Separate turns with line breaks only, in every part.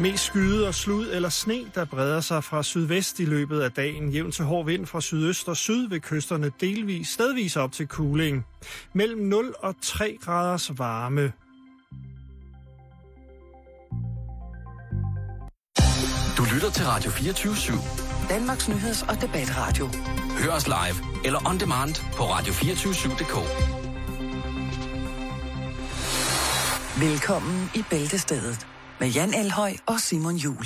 Mest skyde og slud eller sne, der breder sig fra sydvest i løbet af dagen. Jævn til hård vind fra sydøst og syd ved kysterne delvis stedvis op til kuling. Mellem 0 og 3 graders varme.
Du lytter til Radio 24 /7.
Danmarks Nyheds- og Debatradio.
Hør os live eller on demand på radio247.dk.
Velkommen i Bæltestedet med Jan Elhøj og Simon Jul.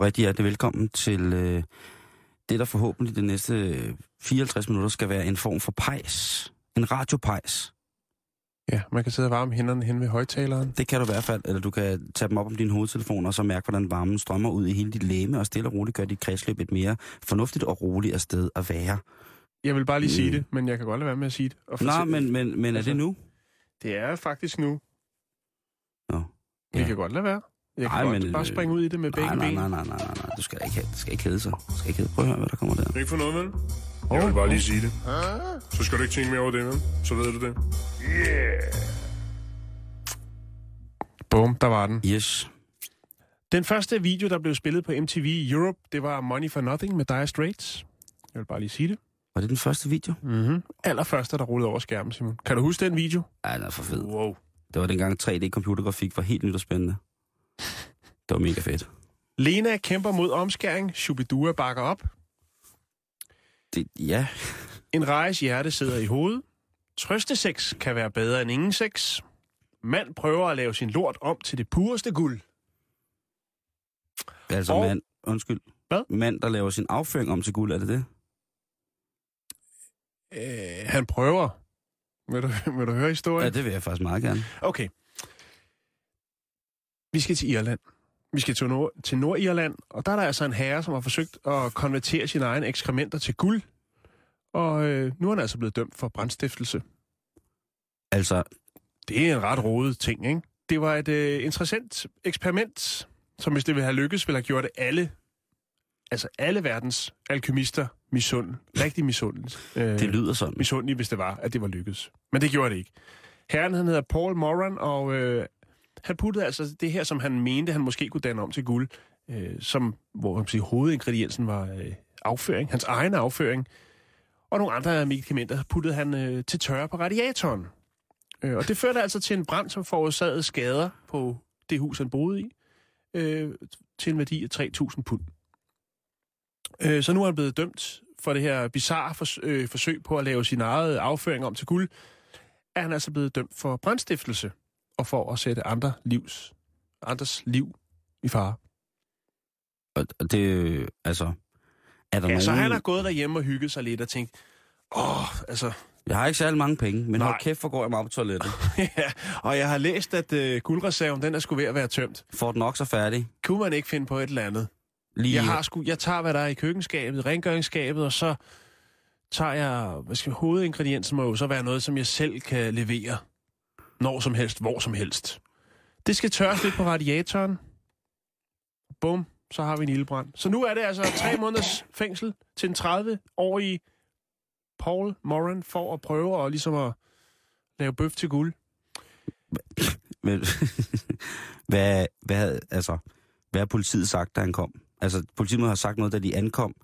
Rigtig hjertelig velkommen til øh, det, der forhåbentlig de næste øh, 54 minutter skal være en form for pejs. En radiopejs.
Ja, man kan sidde og varme hænderne hen ved højtaleren.
Det kan du i hvert fald, eller du kan tage dem op om din hovedtelefon, og så mærke, hvordan varmen strømmer ud i hele dit læme, og stille og roligt gør dit kredsløb et mere fornuftigt og roligt af sted at være.
Jeg vil bare lige sige
Mm.
det, men jeg kan godt lade være med at sige det. Og
Nå,
fortælle-
men, men, men er
Altså,
det nu?
Det er faktisk nu.
Nå.
Vi
Ja.
kan godt lade være. Jeg kan
Ej,
godt
men,
bare
øh,
springe ud i det med begge
Nej, nej,
ben.
nej, nej, nej, nej, nej. Du skal ikke, det skal ikke hedde sig. Du skal ikke hedde. Prøv at høre, hvad der kommer der.
Ikke for noget, vel? Jeg vil bare lige sige det. Så skal du ikke tænke mere over det, vel? Så ved du det.
Boom, der var den.
Yes.
Den første video, der blev spillet på MTV Europe, det var Money for Nothing med Dire Straits. Jeg vil bare lige sige det.
Var det den første video?
Mm-hmm. Allerførste, der rullede over skærmen, Simon. Kan du huske den video?
Ej, den er for fed.
Wow.
Det var dengang 3D-computergrafik var helt nyt og spændende. Det var mega fedt.
Lena kæmper mod omskæring. Shubidua bakker op.
Det, ja,
En rejes hjerte sidder i hovedet. Trøstesex kan være bedre end ingen sex. Mand prøver at lave sin lort om til det pureste guld.
altså
Og-
mand, undskyld.
Hvad?
Mand, der laver sin afføring om til guld, er det det?
Øh, han prøver. Vil du, vil du høre historien?
Ja, det vil jeg faktisk meget gerne.
Okay. Vi skal til Irland. Vi skal til, Nord- til Nordirland, og der er der altså en herre, som har forsøgt at konvertere sine egne ekskrementer til guld. Og øh, nu er han altså blevet dømt for brandstiftelse.
Altså,
Det er en ret rodet ting, ikke? Det var et øh, interessant eksperiment, som hvis det ville have lykkes, ville have gjort alle, altså alle verdens alkymister misund, rigtig misundeligt. Øh,
det lyder sådan.
misundelige, hvis det var, at det var lykkedes. Men det gjorde det ikke. Herren, han hedder Paul Moran, og øh, han puttede altså det her, som han mente, han måske kunne danne om til guld, øh, som, hvor man kan sige, hovedingrediensen var øh, afføring, hans egen afføring, og nogle andre medicamenter puttede han øh, til tørre på radiatoren. Øh, og det førte altså til en brand, som forårsagede skader på det hus, han boede i, øh, til en værdi af 3.000 pund. Øh, så nu er han blevet dømt for det her bizarre fors- øh, forsøg på at lave sin eget afføring om til guld, er han altså blevet dømt for brandstiftelse og for at sætte andre livs, andres liv i fare.
Og det, altså, er der
Ja,
nogen...
så han har gået derhjemme og hygget sig lidt og tænkt, åh, altså,
Jeg har ikke særlig mange penge, men
Nej.
hold kæft, hvor går jeg meget på toilettet.
ja, og jeg har læst, at øh, guldreserven, den er sgu ved at være tømt.
Fort Knox er færdig.
Kunne man ikke finde på et eller andet?
Lige
Jeg, har sgu, jeg tager, hvad der er i køkkenskabet, rengøringsskabet, og så tager jeg, hvad skal hovedingrediensen må jo så være noget, som jeg selv kan levere. Når som helst, hvor som helst. Det skal tørres lidt på radiatoren. Bum, så har vi en ildbrand. Så nu er det altså tre måneders fængsel til en 30-årig Paul Moran for at prøve at, ligesom at lave bøf til guld.
Men, hvad, hvad, altså, hvad har politiet sagt, da han kom? Altså, politiet må have sagt noget, da de ankom,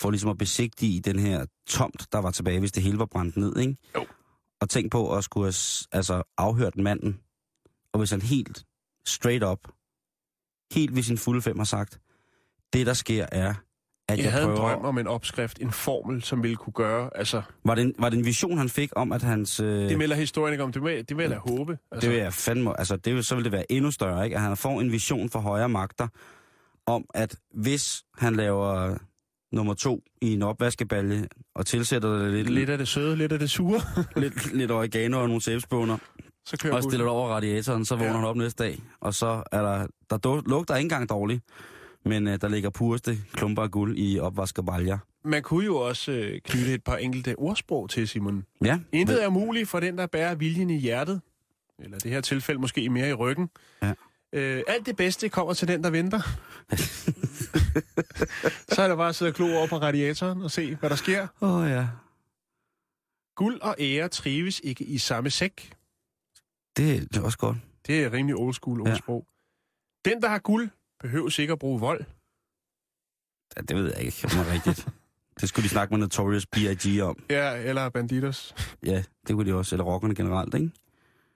for ligesom at besigtige den her tomt, der var tilbage, hvis det hele var brændt ned, ikke?
Jo.
Og tænk på at skulle have altså, afhørt manden, og hvis han helt straight up, helt ved sin fulde fem har sagt, det der sker er, at jeg,
Jeg havde en
prøver...
drøm om en opskrift, en formel, som ville kunne gøre, altså,
Var det, en, var det en vision, han fik om, at hans... Øh,
det melder historien ikke om, det vil, det vil jeg da håbe. Altså,
Det vil jeg fandme, altså det vil, så vil det være endnu større, ikke? At han får en vision for højere magter, om at hvis han laver nummer to i en opvaskebalje, og tilsætter det lidt,
Lidt af det søde, lidt af det sure.
lidt, lidt oregano og nogle sæbespåner,
Så kører
og stiller det over radiatoren, så vågner
Ja.
han op næste dag, og så er der, der lugter ikke engang dårligt, men uh, der ligger pureste klumper af guld i opvaskebaljer.
Man kunne jo også øh, knytte et par enkelte ordsprog til, Simon.
Ja,
Intet er muligt for den, der bærer viljen i hjertet. Eller det her tilfælde måske mere i ryggen.
Ja.
Øh, alt det bedste kommer til den, der venter. så er det bare at sidde og klo over på radiatoren og se, hvad der sker.
Åh oh, ja.
Guld og ære trives ikke i samme sæk.
Det, det er også godt.
Det er rimelig old school
Ja.
ordsprog. Den, der har guld, behøver ikke at bruge vold.
Ja, det ved jeg ikke, om det er rigtigt. Det skulle de snakke med Notorious B.I.G. om.
Ja, eller banditos.
Ja, det kunne de også. Eller rockerne generelt, ikke?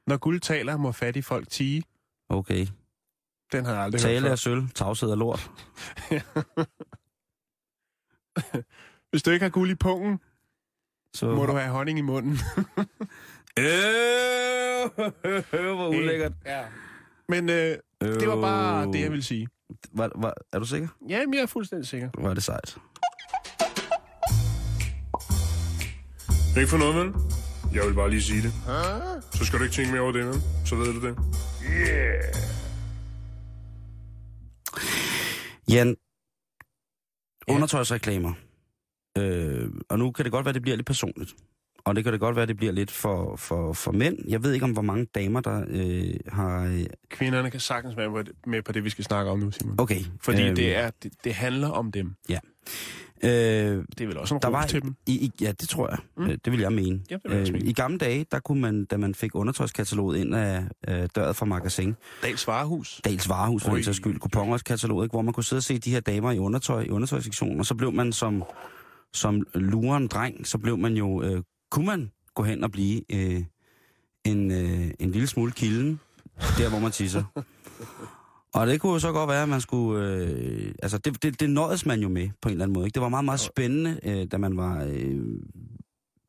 Når guld taler, må fattige folk tige.
Okay.
Den har jeg aldrig
Tale
hørt
er sølv, tavshed er lort.
Hvis du ikke har guld i pungen,
Så...
må du have honning i munden.
Øh, hvor ulækkert.
Ja. Men øh, det var bare det, jeg ville sige.
Var, var, er du sikker?
Jamen, jeg er fuldstændig sikker.
Var det sejt?
Ikke for noget, vel? Jeg vil bare lige sige det. Så skal du ikke tænke mere over det, vel? Så ved du det.
Jan, undertøjsreklamer. Øh, og nu kan det godt være, det bliver lidt personligt. Og det kan det godt være, det bliver lidt for, for, for mænd. Jeg ved ikke om, hvor mange damer, der øh, har... Øh,
Kvinderne kan sagtens være med, med på det, vi skal snakke om nu, Simon.
okay.
Fordi
øhm,
det, er, det, det handler om dem.
Øh,
Det er vel også en
der var,
til dem.
i, i, ja, det tror jeg.
Mm.
Mm. Det vil jeg mene.
Ja, det vil jeg
Øh. I gamle dage, der kunne man, da man fik undertøjskataloget ind af øh, døret fra magasin,
Dals Varehus.
Dals Varehus for den sags skyld, kupongerskatalog, ikke, hvor man kunne sidde og se de her damer i undertøj, i undertøjssektionen, og så blev man som, som luren dreng, så blev man jo, øh, kunne man gå hen og blive øh, en, øh, en lille smule kilden, der hvor man tisser. Og det kunne jo så godt være, at man skulle... Øh, altså, det, det, det nåedes man jo med på en eller anden måde. Ikke? Det var meget, meget spændende, øh, da man var øh,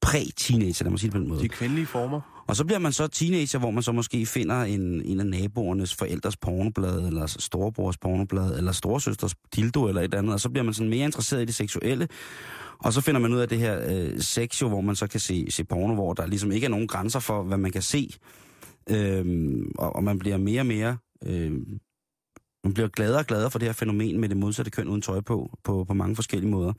præ-teenager, lad mig sige det på den måde.
De kvindelige former.
Og så bliver man så teenager, hvor man så måske finder en, en af naboernes forældres pornoblad, eller storebrors pornoblad, eller storesøsters dildo, eller et eller andet, og så bliver man sådan mere interesseret i det seksuelle. Og så finder man ud af det her øh, sex, jo, hvor man så kan se, se porno, hvor der ligesom ikke er nogen grænser for, hvad man kan se. Øhm, og, og man bliver mere og mere... Øh, man bliver gladere og gladere for det her fænomen med det modsatte køn uden tøj på, på, på mange forskellige måder.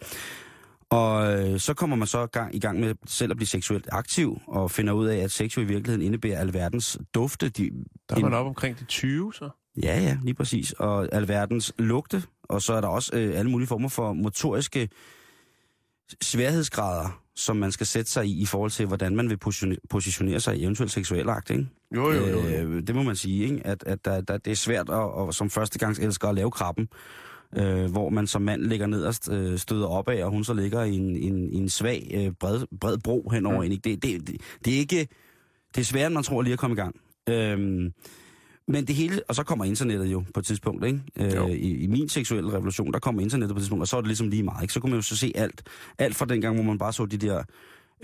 Og øh, så kommer man så gang, i gang med selv at blive seksuelt aktiv, og finder ud af, at sex i virkeligheden indebærer alverdens dufte. De,
Der er man op omkring de 20, så.
Ja, ja, lige præcis. Og alverdens lugte, og så er der også øh, alle mulige former for motoriske sværhedsgrader, som man skal sætte sig i, i forhold til, hvordan man vil positione- positionere sig i eventuelt seksuel akt, ikke?
Jo, jo, jo. jo.
Øh, det må man sige, ikke? At, at der, der, det er svært at, at, som førstegangselsker at lave krabben, øh, hvor man som mand ligger nederst, øh, støder opad, og hun så ligger i en, en, en svag, øh, bred, bred bro henover
Mm.
mm. en. Det, det, det, det er ikke... Det er sværere, end man tror lige at komme i gang. Øhm, men det hele, og så kommer internettet jo på et tidspunkt, ikke? Øh, i, I min seksuelle revolution, der kommer internettet på et tidspunkt, og så er det ligesom lige meget, ikke? Så kunne man jo så se alt. Alt fra den gang, hvor man bare så de der...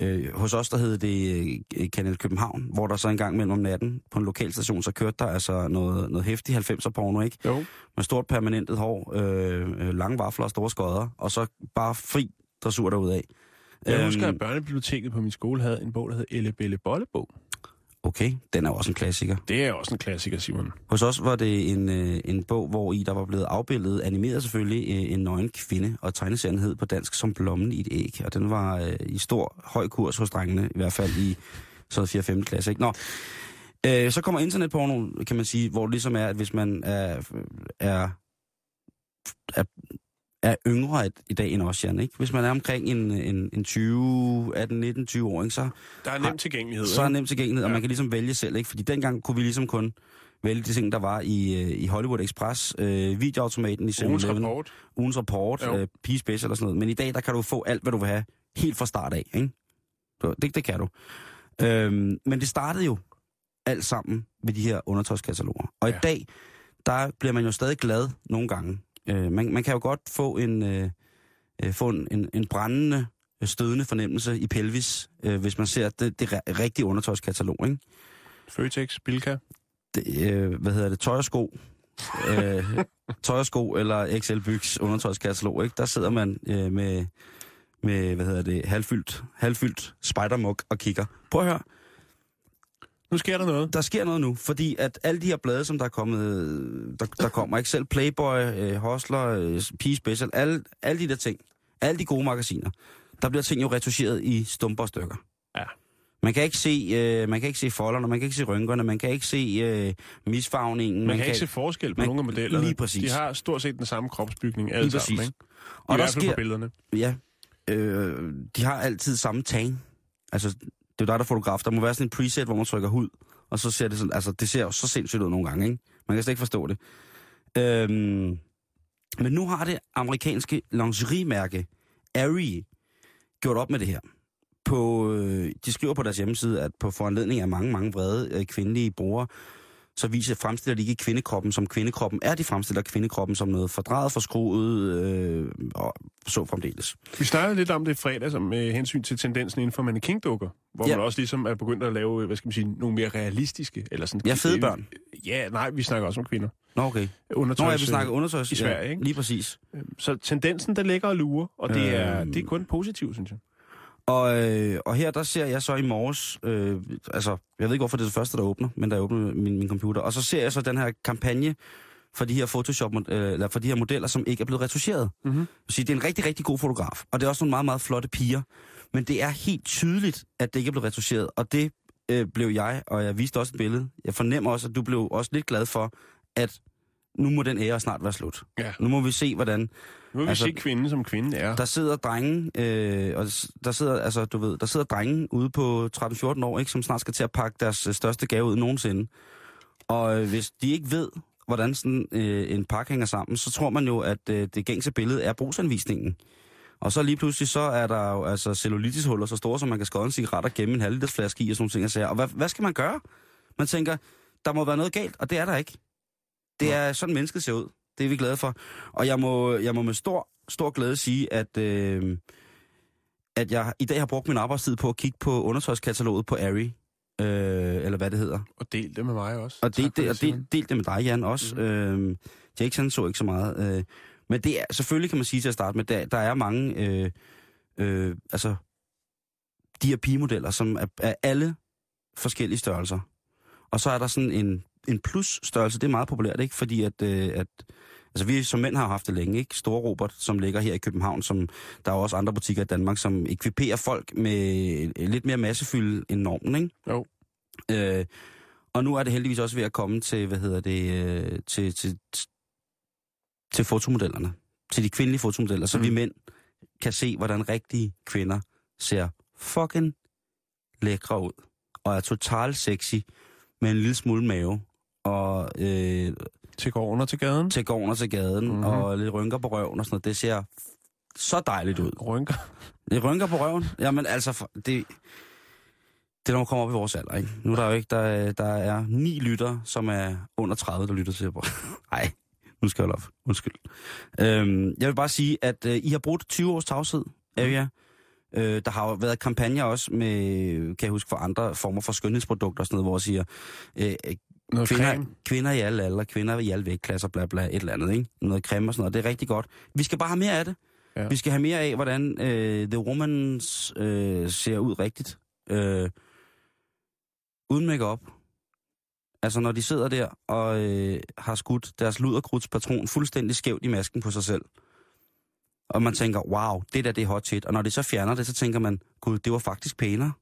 Øh, hos os, der hed det øh, Kanal København, hvor der så en gang mellem om natten på en lokalstation, så kørte der altså noget, noget hæftig 90'er porno, ikke?
Jo.
Med stort permanentet hår, øh, øh, lange vafler og store skodder, og så bare fri dressur derudad.
Jeg husker,
Øhm,
at børnebiblioteket på min skole havde en bog, der hed Elle Belle Bollebog.
Okay, den er også en klassiker.
Det er også en klassiker, Simon.
Hos os var det en, øh, en bog, hvor i der var blevet afbildet, animeret selvfølgelig, øh, en nøgen kvinde, og tegneserien hed på dansk som Blommen i et æg. Og den var øh, i stor, høj kurs hos drengene, i hvert fald i sådan 4-5. klasse. Ikke? Nå, øh, så kommer internetporno, kan man sige, hvor det ligesom er, at hvis man er, er, er, er yngre i- dag end os, Jan, ikke? Hvis man er omkring en, en, en 20, 18, 19, 20 åring, så
Der er nem tilgængelighed.
så er nemt tilgængelighed, og
Ja.
man kan ligesom vælge selv, ikke? Fordi dengang kunne vi ligesom kun vælge de ting, der var i, øh, i Hollywood Express, øh, videoautomaten i 7
Ugens rapport.
ugens rapport,
Jo.
øh, Pige Special og sådan noget. Men i dag, der kan du få alt, hvad du vil have, helt fra start af, ikke? Det, det kan du. Øhm, men det startede jo alt sammen ved de her undertøjskataloger. Og
Ja.
i dag, der bliver man jo stadig glad nogle gange. Øh, man, man kan jo godt få en, øh, øh, få en, en, en brændende, øh, stødende fornemmelse i pelvis, øh, hvis man ser det, det ri- rigtige undertøjskatalog, ikke?
Føtex, Bilka.
Det, øh, hvad hedder det? Tøj og sko. øh, tøj og sko eller XL Bygs undertøjskatalog, ikke? Der sidder man øh, med, med, hvad hedder det, halvfyldt, halvfyldt spidermug og kigger. Prøv at høre,
Nu sker der noget.
der sker noget nu, fordi at alle de her blade, som der er kommet, der, der kommer, ikke selv Playboy, øh, Hostler, øh, Pige Special, alle, alle de der ting, alle de gode magasiner, der bliver ting jo retuscheret i stumper og stykker.
Ja.
Man kan ikke se, øh, man kan ikke se folderne, man kan ikke se rynkerne, man kan ikke se øh, misfarvningen.
Man, man kan ikke se forskel på
man-
nogle af modellerne.
lige præcis.
De har stort set den samme kropsbygning alle
Lige
sammen,
præcis.
ikke? I
Og der
hvert fald
sker,
på billederne.
ja, øh, de har altid samme tag. Altså, det er jo dig, der er fotograf. Der må være sådan en preset, hvor man trykker hud, og så ser det sådan, altså det ser jo så sindssygt ud nogle gange, ikke? Man kan slet ikke forstå det. Øhm, men nu har det amerikanske lingeriemærke Aerie gjort op med det her. På, øh, de skriver på deres hjemmeside, at på foranledning af mange, mange vrede øh, kvindelige brugere, så viser, fremstiller de ikke kvindekroppen som kvindekroppen er. De fremstiller kvindekroppen som noget fordrejet, forskruet øh, og så fremdeles.
Vi snakkede lidt om det i fredag som med hensyn til tendensen inden for mannequin-dukker, hvor
Ja.
man også ligesom er begyndt at lave, hvad skal man sige, nogle mere realistiske, eller sådan...
Ja, fede børn.
Ja, nej, vi snakker også om kvinder.
Nå, okay.
Undertøjs,
Nå, jeg vil snakke undertøjs.
i Sverige, ikke?
Lige præcis.
Så tendensen, der ligger og lurer, og det er,
Øhm.
det er kun positivt, synes jeg.
Og, øh, og her der ser jeg så i morges, øh, altså jeg ved ikke hvorfor det er det første, der åbner, men der åbner min, min computer, og så ser jeg så den her kampagne for de her Photoshop, øh, eller for de her modeller, som ikke er blevet retuscheret.
Mhm.
Så det er en rigtig, rigtig god fotograf, og det er også nogle meget, meget flotte piger, men det er helt tydeligt, at det ikke er blevet retuscheret, og det øh, blev jeg, og jeg viste også et billede. Jeg fornemmer også, at du blev også lidt glad for, at nu må den ære snart være slut.
Ja.
Nu må vi se, hvordan
Nu vil vi
Altså,
se kvinden, som kvinden er.
der sidder drenge, øh, og der sidder, altså, du ved, der sidder drenge ude på 13-14 år, ikke, som snart skal til at pakke deres øh, største gave ud nogensinde. Og øh, hvis de ikke ved, hvordan sådan øh, en pakke hænger sammen, så tror man jo, at øh, det gængse billede er brugsanvisningen. Og så lige pludselig, så er der jo altså cellulitishuller så store, som man kan skåre en cigaret og gemme en halvlitersflaske i og sådan nogle ting. Og, sager. og hvad, hvad skal man gøre? Man tænker, der må være noget galt, og det er der ikke. Det er sådan, mennesket ser ud. Det er vi glade for. Og jeg må, jeg må med stor, stor glæde sige, at, øh, at jeg i dag har brugt min arbejdstid på at kigge på undertøjskataloget på Ari. Øh, eller hvad det hedder.
Og del det med mig også.
Og del det, og del, del det med dig, Jan, også. Mm. Øh, Jackson så ikke så meget. Øh, men det er, selvfølgelig kan man sige til at starte med, der, der er mange, øh, øh, altså, de her pigemodeller, som er, er alle forskellige størrelser. Og så er der sådan en, en plus-størrelse, det er meget populært, ikke? Fordi at, øh, at altså vi som mænd har haft det længe, ikke? Store Robert, som ligger her i København, som der er også andre butikker i Danmark, som ekviperer folk med lidt mere massefylde end normen, ikke?
Jo.
Øh, og nu er det heldigvis også ved at komme til, hvad hedder det, øh, til, til, til fotomodellerne. Til de kvindelige fotomodeller, så
Mm.
vi mænd kan se, hvordan rigtige kvinder ser fucking lækre ud. Og er totalt sexy med en lille smule mave. Og øh,
Til går under til gaden.
til gården og til gaden,
Mhm.
mm-hmm. og lidt rynker på røven og sådan noget. Det ser så dejligt ud.
Rynker.
Det rynker på røven. Jamen altså, det, det er når man kommer op i vores alder, ikke? Nu er der jo ikke, der, er- der er ni lytter, som er under 30, der lytter til på. Nej, nu skal jeg op. Undskyld. Øhm, jeg vil bare sige, at øh, I har brugt 20 års tavshed, Avia. Øh, der har jo været kampagner også med, kan jeg huske, for andre former for skønhedsprodukter og sådan noget, hvor jeg siger, øh,
Noget
kvinder,
creme.
kvinder i alle aldre, kvinder i alle vægtklasser, bla bla, et eller andet, ikke? Noget creme og sådan noget. Det er rigtig godt. Vi skal bare have mere af det.
Ja.
Vi skal have mere af, hvordan øh, The Womans øh, ser ud rigtigt. Øh, uden makeup. Altså, når de sidder der og øh, har skudt deres luderkrudspatron fuldstændig skævt i masken på sig selv. Og man tænker, wow, det der, det er hot shit. Og når de så fjerner det, så tænker man, gud, det var faktisk pænere.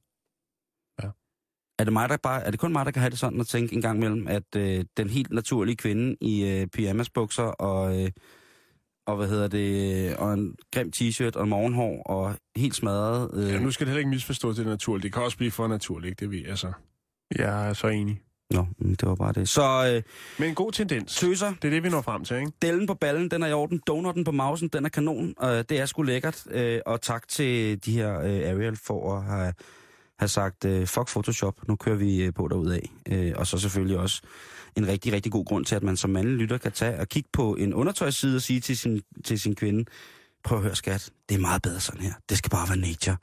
Er det, mig, der bare, er det kun mig, der kan have det sådan at tænke en gang imellem, at øh, den helt naturlige kvinde i øh, pyjamasbukser og, øh, og, hvad hedder det, og en grim t-shirt og morgenhår og helt smadret... Øh,
Ja, nu skal det heller ikke misforstås det naturligt. Det kan også blive for naturligt, ikke? det ved jeg så. Jeg er så enig.
Nå, det var bare det. Så øh,
Men en god tendens.
tøser,
Det er det, vi når frem til, ikke?
dellen på ballen, den er i orden. Donutten på mausen, den er kanon. Og det er sgu lækkert. Øh, og tak til de her øh, Ariel for at have, have sagt, øh, fuck Photoshop, nu kører vi øh, på derudad. Øh, og så selvfølgelig også en rigtig, rigtig god grund til, at man som mandlig lytter kan tage og kigge på en undertøjsside og sige til sin, til sin kvinde, prøv at høre skat, det er meget bedre sådan her. Det skal bare være nature.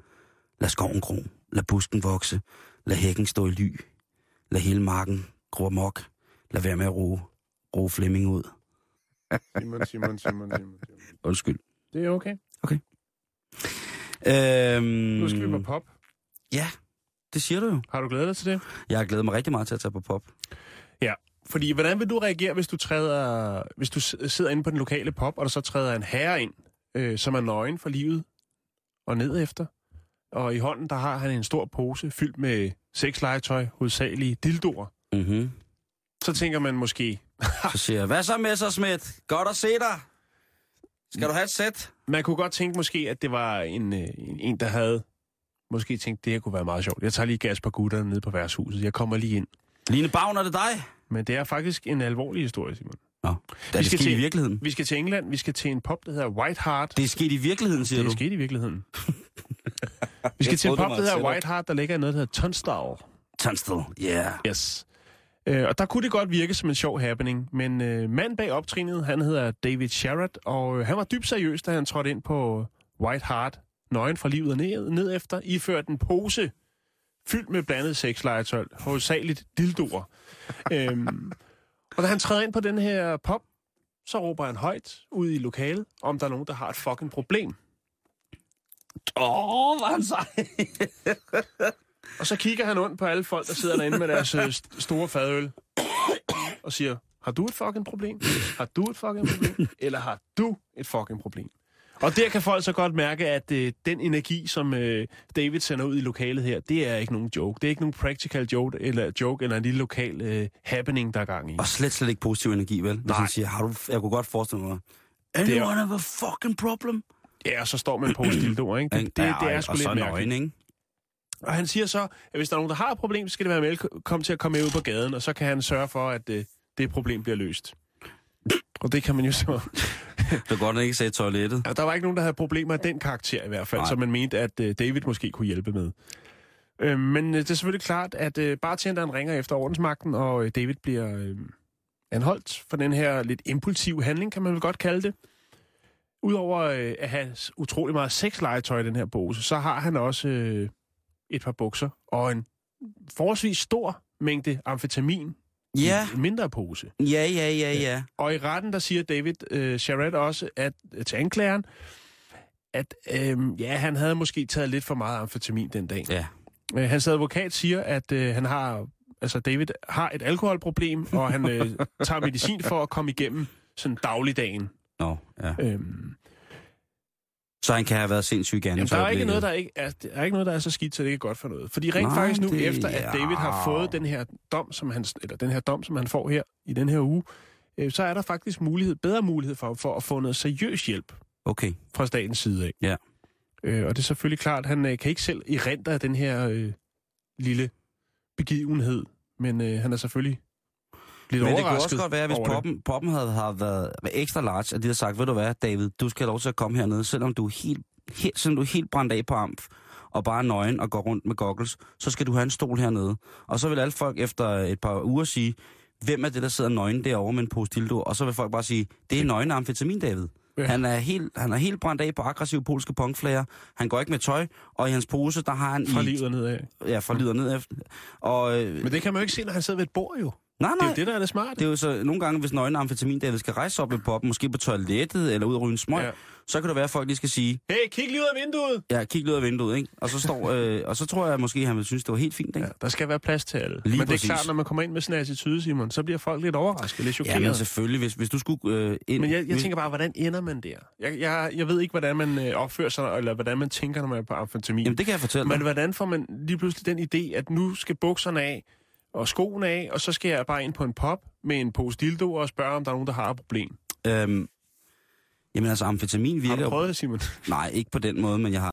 Lad skoven gro. Lad busken vokse. Lad hækken stå i ly. Lad hele marken gro amok. Lad være med at roe, roe Flemming ud.
Simon, Simon, Simon, Simon.
Undskyld.
Det er okay.
Øhm,
Nu skal vi på pop.
Ja, det siger du jo.
Har du glædet dig til det?
Jeg har glædet mig rigtig meget til at tage på pop.
Fordi, hvordan vil du reagere, hvis du træder, hvis du sidder inde på den lokale pop, og der så træder en herre ind, øh, som er nøgen for livet og ned efter? Og i hånden, der har han en stor pose fyldt med sexlegetøj, hovedsagelige dildoer.
Mm-hmm.
Så tænker man måske,
Så siger jeg, hvad så Messersmith? Godt at se dig. Skal du have et sæt?
man kunne godt tænke måske, at det var en, øh, en, en der havde måske tænkte, det her kunne være meget sjovt. Jeg tager lige gas på gutterne nede på værtshuset. Jeg kommer lige ind.
Line Bavn, er det dig?
Men det er faktisk en alvorlig historie, Simon.
Nå, er
Vi
det
skal
sket i
til-
virkeligheden?
Vi skal til England. Vi skal til en pop, der hedder White Heart.
Det er sket i virkeligheden, siger
det er
du?
sket i virkeligheden. vi skal til en
det
pop, der hedder. White Heart, der ligger i noget, der hedder Tunstall.
Tunstall, yeah.
Yes. Øh, og der kunne det godt virke som en sjov happening, men øh, manden bag optrinet, han hedder David Sherratt, og øh, han var dybt seriøs, da han trådte ind på White Hart, nøgen fra livet og ned, ned efter, iført en pose fyldt med blandet sexlegetøj, hovedsageligt dildoer. øhm, og da han træder ind på den her pop, så råber han højt ud i lokalet, om der er nogen, der har et fucking problem.
Åh, oh, hvor han sej.
Og så kigger han ondt på alle folk, der sidder derinde med deres øh, st- store fadøl, og siger, har du et fucking problem? Har du et fucking problem? Eller har du et fucking problem? Og der kan folk så godt mærke, at øh, den energi, som øh, David sender ud i lokalet her, det er ikke nogen joke. Det er ikke nogen practical joke eller, joke, eller en lille lokal øh, happening, der er gang i.
Og slet, slet ikke positiv energi, vel? Hvis
Nej.
han siger, har du, jeg kunne godt forestille mig,
er-
anyone have a fucking problem?
Ja, og så står man en pose dildoer, ikke? Det, det, det,
Ja,
er sgu lidt mærkeligt.
nøgen, ikke?
Og han siger så, at hvis der er nogen, der har et problem, så skal det være velkommen til at komme med ud på gaden, og så kan han sørge for, at øh, det problem bliver løst. Og det kan man jo så...
Det er godt, at ikke sagde toilettet.
Ja, der var ikke nogen, der havde problemer af den karakter i hvert fald,
Nej.
som man mente, at øh, David måske kunne hjælpe med. Øh, men øh, det er selvfølgelig klart, at øh, bartenderen ringer efter ordensmagten, og øh, David bliver øh, anholdt for den her lidt impulsiv handling, kan man vel godt kalde det. Udover øh, at have utrolig meget sexlegetøj i den her pose, så har han også øh, et par bukser og en forholdsvis stor mængde amfetamin
Ja,
i en mindre pose.
ja, ja, ja, ja.
Og i retten, der siger David øh, Charette også at, til anklageren, at øh, ja, han havde måske taget lidt for meget amfetamin den dag.
Ja.
Øh, hans advokat siger, at øh, han har, altså David har et alkoholproblem, og han øh, tager medicin for at komme igennem sådan dagligdagen.
Nå, ja.
Øhm,
Så han kan have været sindssyg igen.
jamen, der er ikke noget, der ikke er, der er ikke noget, der er så skidt, så det ikke er godt for noget. Fordi rent
Nej,
faktisk nu,
det-
efter at David har fået den her dom, som han, eller den her dom, som han får her i den her uge, øh, så er der faktisk mulighed, bedre mulighed for, for at få noget seriøs hjælp.
Okay.
fra statens side af.
Ja.
Øh, og det er selvfølgelig klart, at han øh, kan ikke selv erindre den her øh, lille begivenhed, men øh, han er selvfølgelig lidt
Men det kunne også godt være, hvis poppen, poppen havde, havde været, været ekstra large, at de havde sagt, ved du hvad, David, du skal have lov til at komme hernede, selvom du er helt, helt, selvom du er helt brændt af på amf, og bare nøgen og går rundt med goggles, så skal du have en stol hernede. Og så vil alle folk efter et par uger sige, hvem er det, der sidder nøgen derovre med en pose dildo? Og så vil folk bare sige, det er nøgen amfetamin, David.
Ja.
Han, er helt, han er helt brændt af på aggressive polske punkflager. Han går ikke med tøj, og i hans pose, der har han...
Fra livet nedad.
Ja, fra livet og ned efter. Og, øh,
Men det kan man jo ikke se, når han sidder ved et bord jo.
Nej,
Det er
nej.
jo det, der er det smarte.
Det er jo så nogle gange, hvis nøgen amfetamin, David skal rejse op ved poppen, måske på toilettet eller ud og ryge en smøg,
Ja.
ja. så kan det være, at folk lige skal sige,
Hey, kig lige ud af vinduet!
ja, kig lige ud af vinduet, ikke? Og så, står, øh, og så tror jeg måske, at han vil synes, det var helt fint, ikke?
Ja, der skal være plads til alle.
Lige
men det er
præcis.
klart, når man kommer ind med sådan en attitude, Simon, så bliver folk lidt overrasket, lidt
Ja,
chokeret.
men selvfølgelig, hvis, hvis du skulle øh, ind...
Men jeg, jeg tænker bare, hvordan ender man der? Jeg, jeg, jeg ved ikke, hvordan man øh, opfører sig, eller hvordan man tænker, når man er på amfetamin.
Jamen, det kan jeg fortælle
Men
dig.
hvordan får man lige pludselig den idé, at nu skal bukserne af, og skoene af, og så skal jeg bare ind på en pop med en pose dildo og spørge, om der er nogen, der har et problem.
Øhm, jamen altså, amfetamin
Har
virker...
du
jo-
prøvet det, Simon?
Nej, ikke på den måde, men jeg har